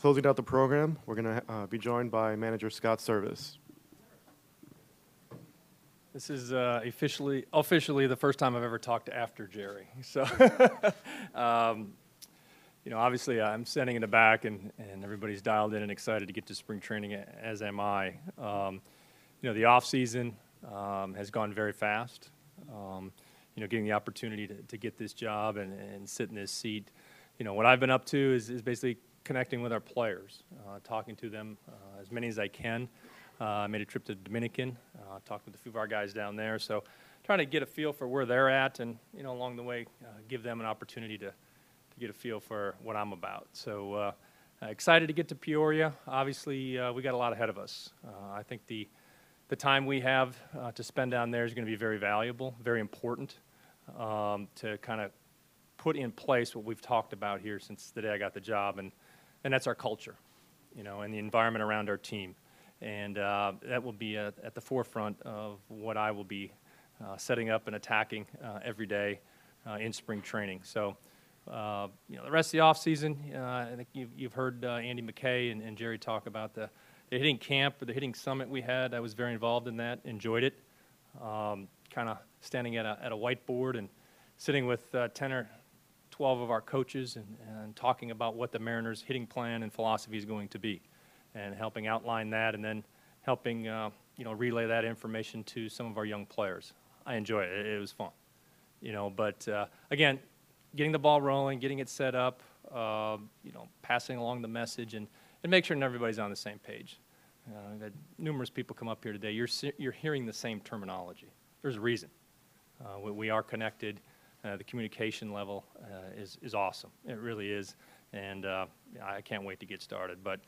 Closing out the program, we're going to uh, be joined by manager Scott Servais. This is uh, officially officially the first time I've ever talked after Jerry. So, um, you know, obviously I'm standing in the back, and, and everybody's dialed in and excited to get to spring training, as am I. Um, you know, the off season um, has gone very fast. Um, you know, getting the opportunity to, to get this job and, and sit in this seat. You know, what I've been up to is, is basically connecting with our players, uh, talking to them uh, as many as I can. Uh, I made a trip to Dominican, uh, talked with a few of our guys down there. So, trying to get a feel for where they're at, and you know, along the way, uh, give them an opportunity to to get a feel for what I'm about. So, uh, excited to get to Peoria. Obviously, uh, we got a lot ahead of us. Uh, I think the the time we have to spend down there is going to be very valuable, very important um, to kind of put in place what we've talked about here since the day I got the job, and and that's our culture, you know, and the environment around our team. And uh, that will be at, at, the forefront of what I will be uh, setting up and attacking uh, every day uh, in spring training. So, uh, you know, the rest of the offseason, uh, I think you've, you've heard Andy McKay and, and, Jerry talk about the, the hitting camp or the hitting summit we had. I was very involved in that, enjoyed it. Um, kind of standing at a, at a whiteboard and sitting with 10 or 12 of our coaches and, and talking about what the Mariners' hitting plan and philosophy is going to be, and helping outline that, and then helping uh, you know relay that information to some of our young players. I enjoy it; it, was fun, you know. But uh, again, getting the ball rolling, getting it set up, uh, you know, passing along the message, and and make sure everybody's on the same page. Uh, had numerous people come up here today. You're you're hearing the same terminology. There's a reason. Uh, we, we are connected uh, the communication level uh, is, is awesome. It really is. And uh, I can't wait to get started. But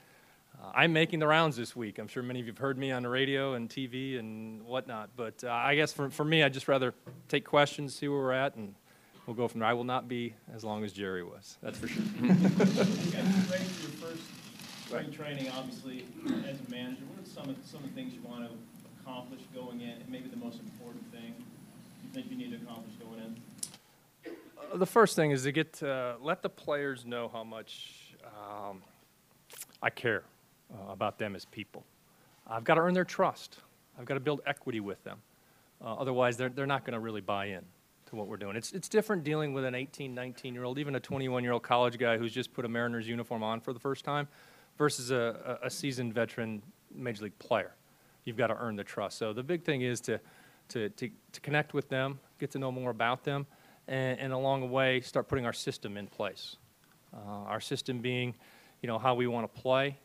uh, I'm making the rounds this week. I'm sure many of you have heard me on the radio and TV and whatnot. But uh, I guess for, for me, I'd just rather take questions, see where we're at, and we'll go from there. I will not be as long as Jerry was. That's for sure. you ready for your first spring training, obviously, as a manager. What are some of, some of the things you want to accomplish going in, and maybe the most important thing you think you need to accomplish going in? The first thing is to get to let the players know how much um, I care uh, about them as people. I've got to earn their trust. I've got to build equity with them. Uh, otherwise, they're, they're not going to really buy in to what we're doing. It's, it's different dealing with an 18, 19 year old, even a 21 year old college guy who's just put a Mariners uniform on for the first time versus a, a, seasoned veteran major league player. You've got to earn the trust. So the big thing is to, to, to, to connect with them, get to know more about them, and, and along the way start putting our system in place. Uh, our system being, you know, how we want to play,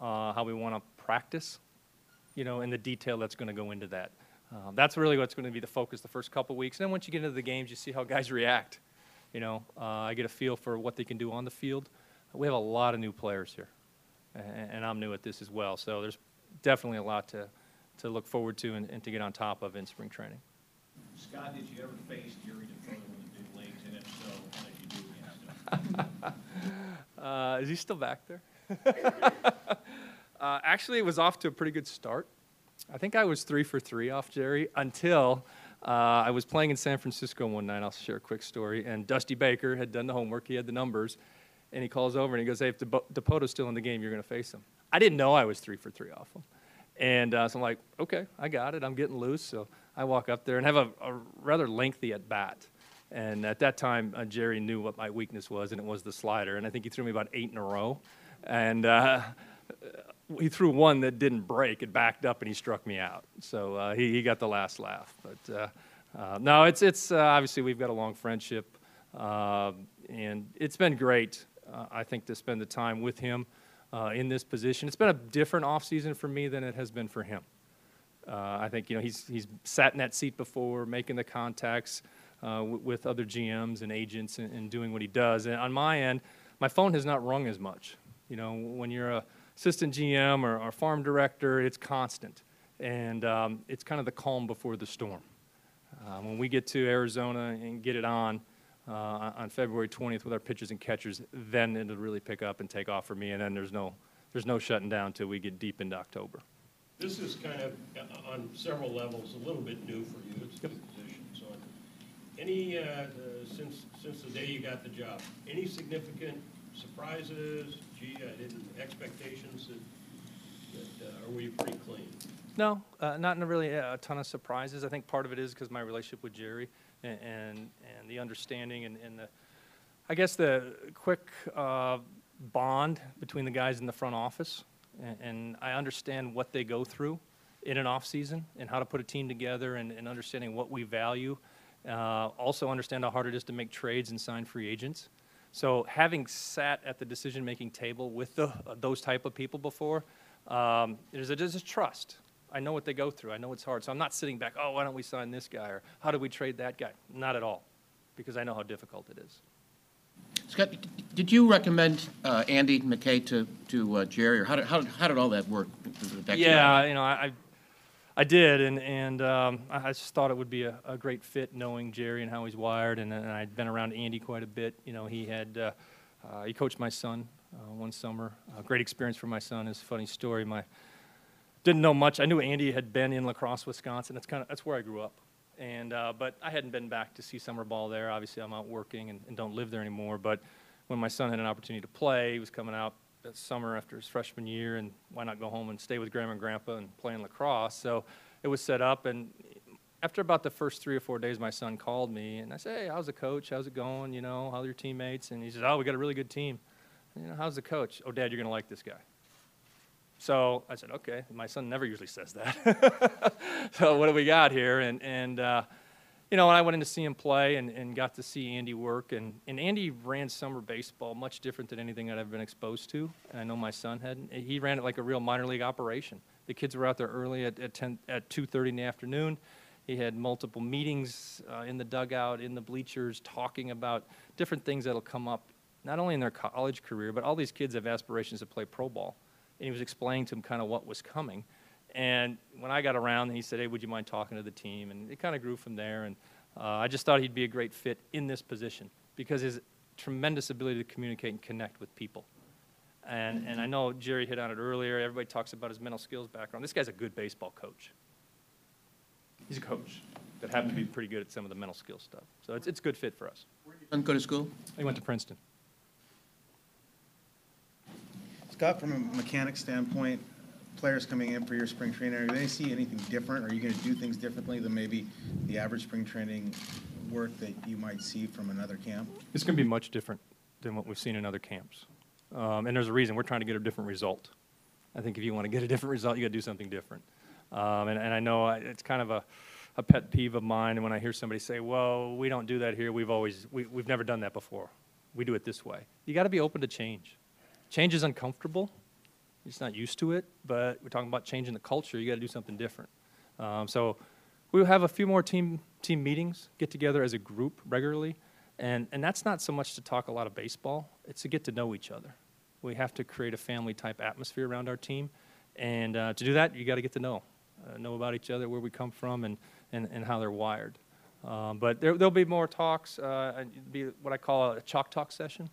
uh, how we want to practice, you know, and the detail that's going to go into that. Um, that's really what's going to be the focus the first couple weeks. And then once you get into the games, you see how guys react. You know, uh, I get a feel for what they can do on the field. We have a lot of new players here, and, and I'm new at this as well. So there's definitely a lot to, to look forward to and, and to get on top of in spring training. Scott, did you ever face Jerry uh, is he still back there? uh, actually, it was off to a pretty good start. I think I was three for three off Jerry until uh, I was playing in San Francisco one night. I'll share a quick story. And Dusty Baker had done the homework, he had the numbers, and he calls over and he goes, Hey, if Dipoto's still in the game, you're going to face him. I didn't know I was three for three off him. And uh, so I'm like, Okay, I got it. I'm getting loose. So I walk up there and have a, a rather lengthy at bat. And at that time, uh, Jerry knew what my weakness was, and it was the slider. And I think he threw me about eight in a row. And uh, he threw one that didn't break. It backed up, and he struck me out. So uh, he, he got the last laugh. But uh, uh, no, it's, it's uh, obviously we've got a long friendship. and it's been great, I think, to spend the time with him in this position. It's been a different offseason for me than it has been for him. I think, you know, he's, he's sat in that seat before, making the contacts uh, with other GMs and agents and, and, doing what he does. And on my end, my phone has not rung as much. You know, when you're a assistant GM or, or farm director, it's constant, and um, it's kind of the calm before the storm. Uh, when we get to Arizona and get it on uh, on February 20th with our pitchers and catchers, then it'll really pick up and take off for me, and then there's no there's no shutting down until we get deep into October. This is kind of on several levels a little bit new for you. It's yep. Any, uh, uh, since, since the day you got the job, any significant surprises? Gee, I didn't expectations that, that, uh, pretty clean? No, uh, not really a ton of surprises. I think part of it is because my relationship with Jerry and, and, and the understanding and, and the, I guess the quick uh, bond between the guys in the front office. And, and I understand what they go through in an off season and how to put a team together and, and understanding what we value. Uh, also understand how hard it is to make trades and sign free agents. So having sat at the decision-making table with the, those type of people before, um, there's, a, there's a trust. I know what they go through. I know it's hard. So I'm not sitting back, oh, why don't we sign this guy? Or how do we trade that guy? Not at all, because I know how difficult it is. Scott, did you recommend uh, Andy McKay to, to uh, Jerry, or how did, how how did all that work? Yeah, you know, I, I- did, and, and um, I just thought it would be a, a great fit knowing Jerry and how he's wired, and, and I'd been around Andy quite a bit. You know, he had, uh, uh, he coached my son uh, one summer. A great experience for my son. It's a funny story. My, didn't know much. I knew Andy had been in La Crosse, Wisconsin. That's kind of, that's where I grew up. And, uh, but I hadn't been back to see summer ball there. Obviously, I'm out working and, and don't live there anymore. But when my son had an opportunity to play, he was coming out that summer after his freshman year, and why not go home and stay with grandma and grandpa and play in La Crosse? So it was set up, and after about the first three or four days, my son called me, and I said, "Hey, how's the coach? How's it going? You know, how are your teammates?" And he said, "Oh, we got a really good team." You know, how's the coach? Oh, Dad, you're gonna like this guy. So I said, okay. My son never usually says that. so what do we got here? And, and uh, you know, and I went in to see him play and, and got to see Andy work, and, and Andy ran summer baseball much different than anything that I've been exposed to. And I know my son had. He ran it like a real minor league operation. The kids were out there early at, at, 10, at 2.30 in the afternoon. He had multiple meetings uh, in the dugout, in the bleachers, talking about different things that'll come up, not only in their college career, but all these kids have aspirations to play pro ball and he was explaining to him kind of what was coming. And when I got around, he said, "Hey, would you mind talking to the team?" And it kind of grew from there. And uh, I just thought he'd be a great fit in this position because his tremendous ability to communicate and connect with people. And and I know Jerry hit on it earlier. Everybody talks about his mental skills background. This guy's a good baseball coach. He's a coach that happened to be pretty good at some of the mental skills stuff. So it's it's a good fit for us. Son go to school? He went to Princeton. Scott, from a mechanic standpoint, players coming in for your spring training, are they see anything different? Are you going to do things differently than maybe the average spring training work that you might see from another camp? It's going to be much different than what we've seen in other camps. Um, and there's a reason. We're trying to get a different result. I think if you want to get a different result, you got to do something different. Um, and, and I know I, it's kind of a, a pet peeve of mine when I hear somebody say, well, we don't do that here. We've always, we, we've never done that before. We do it this way. You got to be open to change. Change is uncomfortable. You're just not used to it, but we're talking about changing the culture. You got to do something different. Um, so we'll have a few more team team meetings, get together as a group regularly, and and that's not so much to talk a lot of baseball. It's to get to know each other. We have to create a family type atmosphere around our team, and uh, to do that, you got to get to know uh, know about each other, where we come from, and and, and how they're wired. Um, but there, there'll be more talks. Uh, and be what I call a chalk talk session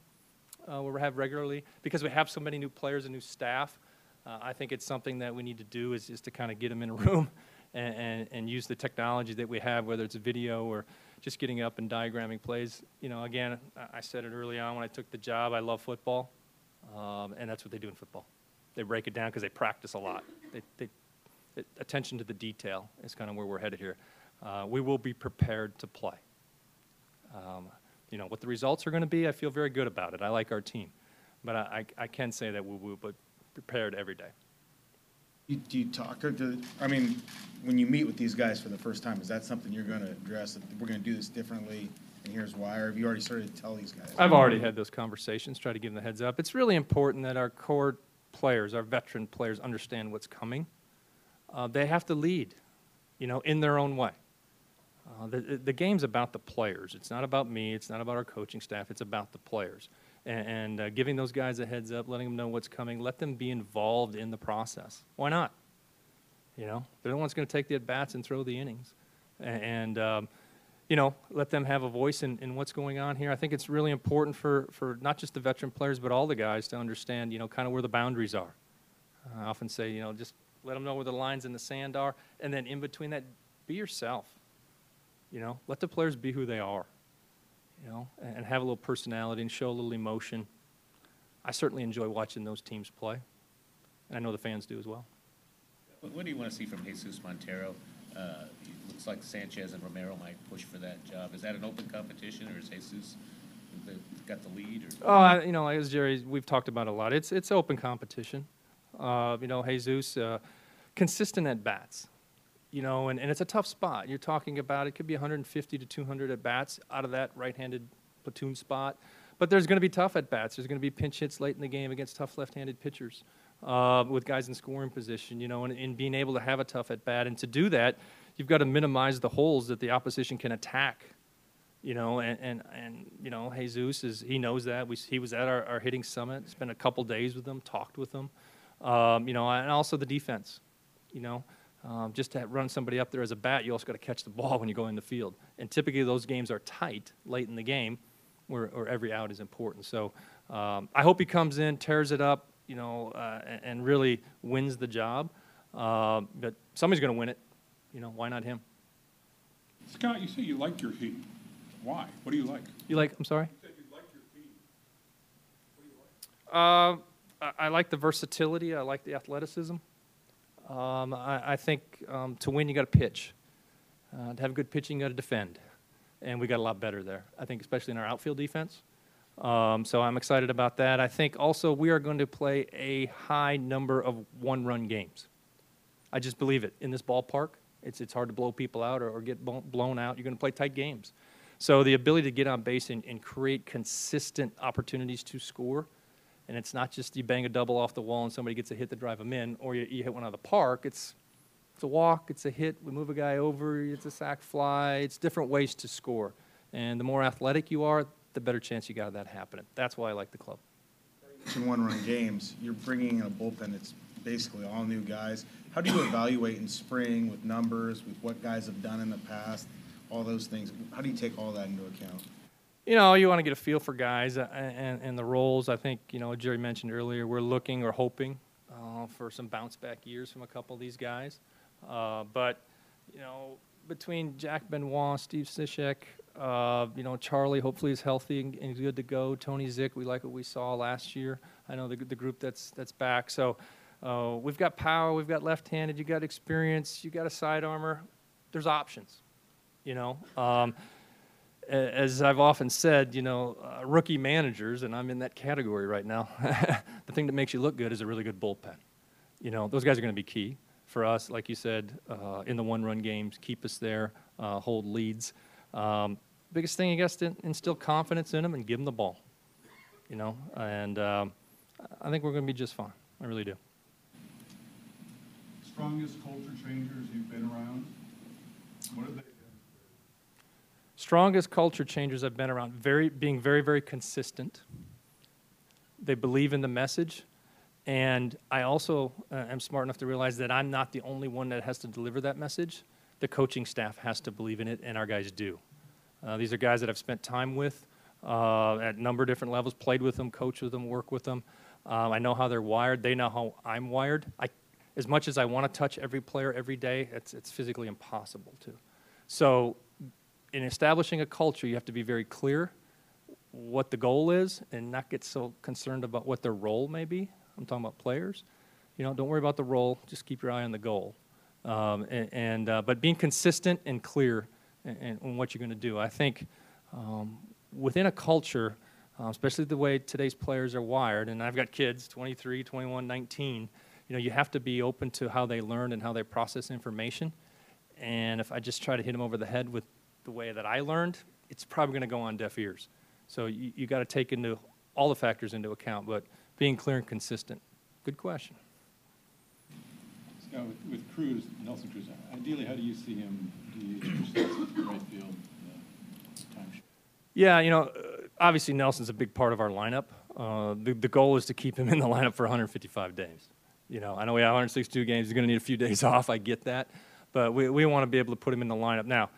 uh, we have regularly because we have so many new players and new staff. Uh, I think it's something that we need to do is, is to kind of get them in a room and, and, and use the technology that we have, whether it's video or just getting up and diagramming plays. You know, again, I- said it early on when I took the job. I love football, um, and that's what they do in football. They break it down because they practice a lot. They, they, attention to the detail is kind of where we're headed here. Uh, we will be prepared to play. Um, you know, what the results are going to be, I feel very good about it. I like our team. But I, I, I can say that we will be prepared every day. You- Do you talk to, to- I mean, when you meet with these guys for the first time, is that something you're going to address, that we're going to do this differently, and here's why? Or have you already started to tell these guys? I've already had those conversations, try to give them the heads up. It's really important that our core players, our veteran players, understand what's coming. Uh, they have to lead, you know, in their own way. Uh, the, the game's about the players. It's not about me. It's not about our coaching staff. It's about the players. And, and uh, giving those guys a heads up, letting them know what's coming, let them be involved in the process. Why not? You know, they're the ones going to take the at bats and throw the innings. A- And, um, you know, let them have a voice in, in what's going on here. I think it's really important for, for not just the veteran players, but all the guys to understand, you know, kind of where the boundaries are. I often say, you know, just let them know where the lines in the sand are. And then in between that, be yourself. You know, let the players be who they are, you know, and, have a little personality and show a little emotion. I certainly enjoy watching those teams play. and I know the fans do as well. What do you want to see from Jesus Montero? Uh, it Looks like Sanchez and Romero might push for that job. Is that an open competition, or is Jesus got the lead? or- Oh, you know, as Jerry, we've talked about a lot. It's it's open competition. Uh, you know, Jesus, uh, consistent at bats. You know, and, and it's a tough spot. You're talking about it could be 150 to 200 at bats out of that right-handed platoon spot. But there's going to be tough at bats. There's going to be pinch hits late in the game against tough left-handed pitchers uh, with guys in scoring position. You know, and, and being able to have a tough at bat and to do that, you've got to minimize the holes that the opposition can attack you know, and, and, and you know, Jesus is he knows that. We, he was at our, our hitting summit, spent a couple days with them, talked with them, um, you know, and also the defense, you know, um, just to run somebody up there as a bat, you also got to catch the ball when you go in the field. And typically those games are tight late in the game, where, where every out is important. So um, I hope he comes in, tears it up, you know, uh, and, and really wins the job. Uh, but somebody's going to win it. You know, why not him? Scott, you say you like your team. Why? What do you like? You like? I'm sorry. You you like your team. Uh, I, I like the versatility. I like the athleticism. Um, I, I think um, to win, you got to pitch. Uh, to have good pitching, you got to defend. And we got a lot better there. I think, especially in our outfield defense. Um, so I'm excited about that. I think also we are going to play a high number of one-run games. I just believe it. In this ballpark, it's, it's hard to blow people out or, or get blown out. You're going to play tight games. So the ability to get on base and, and create consistent opportunities to score, and it's not just you bang a double off the wall and somebody gets a hit to drive them in, or you, you hit one out of the park. It's, it's a walk, it's a hit, we move a guy over, it's a sac fly. It's different ways to score. And the more athletic you are, the better chance you got of that happening. That's why I like the club. In one-run games, you're bringing in a bullpen that's basically all new guys. How do you evaluate in spring with numbers, with what guys have done in the past, all those things? How do you take all that into account? You know, you want to get a feel for guys uh, and, and the roles. I think, you know, Jerry mentioned earlier, we're looking or hoping uh, for some bounce back years from a couple of these guys. Uh, but, you know, between Jack Benoit, Steve Cishek, uh, you know, Charlie hopefully is healthy and, and good to go. Tony Zych, we like what we saw last year. I know the, the group that's, that's back. So uh, we've got power, we've got left handed, you got experience, you got a sidearmer. There's options, you know. Um, as I've often said, you know, uh, rookie managers, and I'm in that category right now. the thing that makes you look good is a really good bullpen. You know, those guys are going to be key for us, like you said, uh, in the one-run games, keep us there, uh, hold leads. Um, biggest thing, I guess, to instill confidence in them and give them the ball. You know, and um, I think we're going to be just fine. I really do. Strongest culture changers you've been around? What have they? Strongest culture changers I've been around, very, being very, very consistent. They believe in the message. And I also uh, am smart enough to realize that I'm not the only one that has to deliver that message. The coaching staff has to believe in it, and our guys do. Uh, these are guys that I've spent time with uh, at a number of different levels, played with them, coached with them, worked with them. Um, I know how they're wired. They know how I'm wired. I, as much as I want to touch every player every day, it's, it's physically impossible to. So in establishing a culture, you have to be very clear what the goal is and not get so concerned about what their role may be. I'm talking about players. You know, don't worry about the role. Just keep your eye on the goal. Um, and and uh, but being consistent and clear in, in, what you're going to do. I think um, within a culture, uh, especially the way today's players are wired, and I've got kids, 23, 21, 19. You know, you have to be open to how they learn and how they process information. And if I just try to hit them over the head with the way that I learned, it's probably going to go on deaf ears. So you, you got to take into all the factors into account, but being clear and consistent. Good question. Scott, with, with Cruz, Nelson Cruz, ideally, how do you see him, do you right field, uh, Yeah, you know, uh, obviously Nelson's a big part of our lineup. Uh, the, the goal is to keep him in the lineup for 155 days. You know, I know we have 162 games. He's going to need a few days off. I get that. But we, we want to be able to put him in the lineup. Now,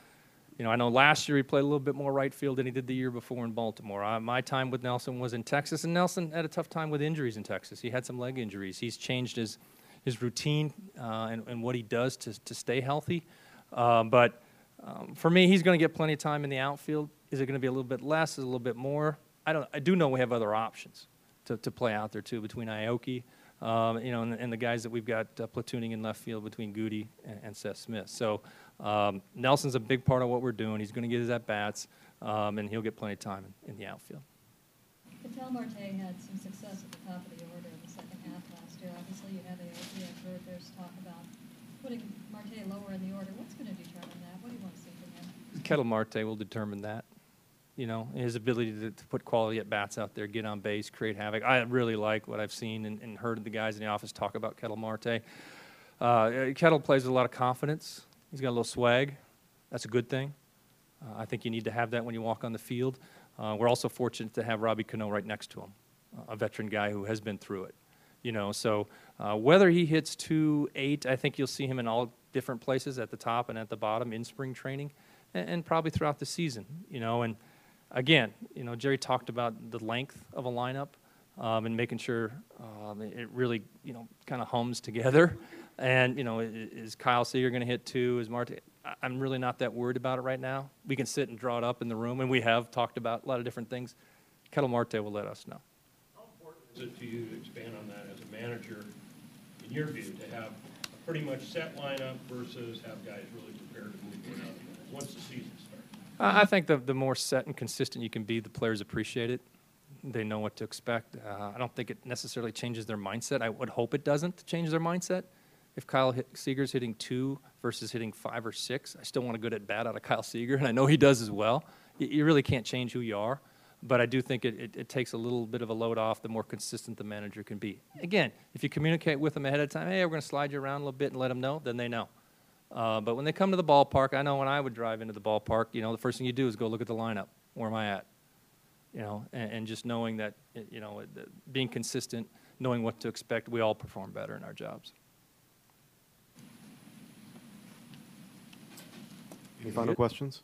you know, I know last year he played a little bit more right field than he did the year before in Baltimore. Uh, my time with Nelson was in Texas, and Nelson had a tough time with injuries in Texas. He had some leg injuries. He's changed his, his routine uh, and, and what he does to, to stay healthy. Uh, but um, for me, he's going to get plenty of time in the outfield. Is it going to be a little bit less? Is it a little bit more? I don't. I do know we have other options to, to play out there too between Aoki um, you know, and, and the guys that we've got uh, platooning in left field between Guti and, and Seth Smith. So um, Nelson's a big part of what we're doing. He's going to get his at bats, um, and he'll get plenty of time in, in the outfield. Ketel Marte had some success at the top of the order in the second half last year. Obviously, you have AOP. I've heard there's talk about putting Marte lower in the order. What's going to determine that? What do you want to see from him? Ketel Marte will determine that. You know, his ability to, to put quality at bats out there, get on base, create havoc. I really like what I've seen and, and heard the guys in the office talk about Ketel Marte. Uh, Ketel plays with a lot of confidence. He's got a little swag. That's a good thing. Uh, I think you need to have that when you walk on the field. Uh, we're also fortunate to have Robbie Cano right next to him, a veteran guy who has been through it. You know, so uh, whether he hits two eight, I think you'll see him in all different places at the top and at the bottom in spring training, and, and probably throughout the season. You know, and again, you know, Jerry talked about the length of a lineup um, and making sure um, it really, you know, kind of hums together. And you know, is Kyle Seager going to hit two? Is Marte? I'm really not that worried about it right now. We can sit and draw it up in the room, and we have talked about a lot of different things. Ketel Marte will let us know. How important is it to you to expand on that as a manager, in your view, to have a pretty much set lineup versus have guys really prepared to move out once the season starts? I I think the, the more set and consistent you can be, the players appreciate it. They know what to expect. Uh, I don't think it necessarily changes their mindset. I would hope it doesn't change their mindset. If Kyle hit, Seager's hitting two versus hitting five or six, I still want a good at bat out of Kyle Seager, and I know he does as well. You, you really can't change who you are, but I do think it, it, it takes a little bit of a load off the more consistent the manager can be. Again, if you communicate with them ahead of time, hey, we're going to slide you around a little bit and let them know, then they know. Uh, but when they come to the ballpark, I know when I would drive into the ballpark, you know, the first thing you do is go look at the lineup. Where am I at? You know, and, and just knowing that, you know, being consistent, knowing what to expect, we all perform better in our jobs. Any final questions?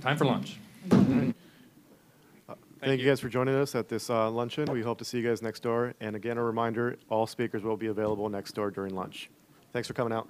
Time for lunch. Thank you guys for joining us at this uh, luncheon. We hope to see you guys next door. And again, a reminder, all speakers will be available next door during lunch. Thanks for coming out.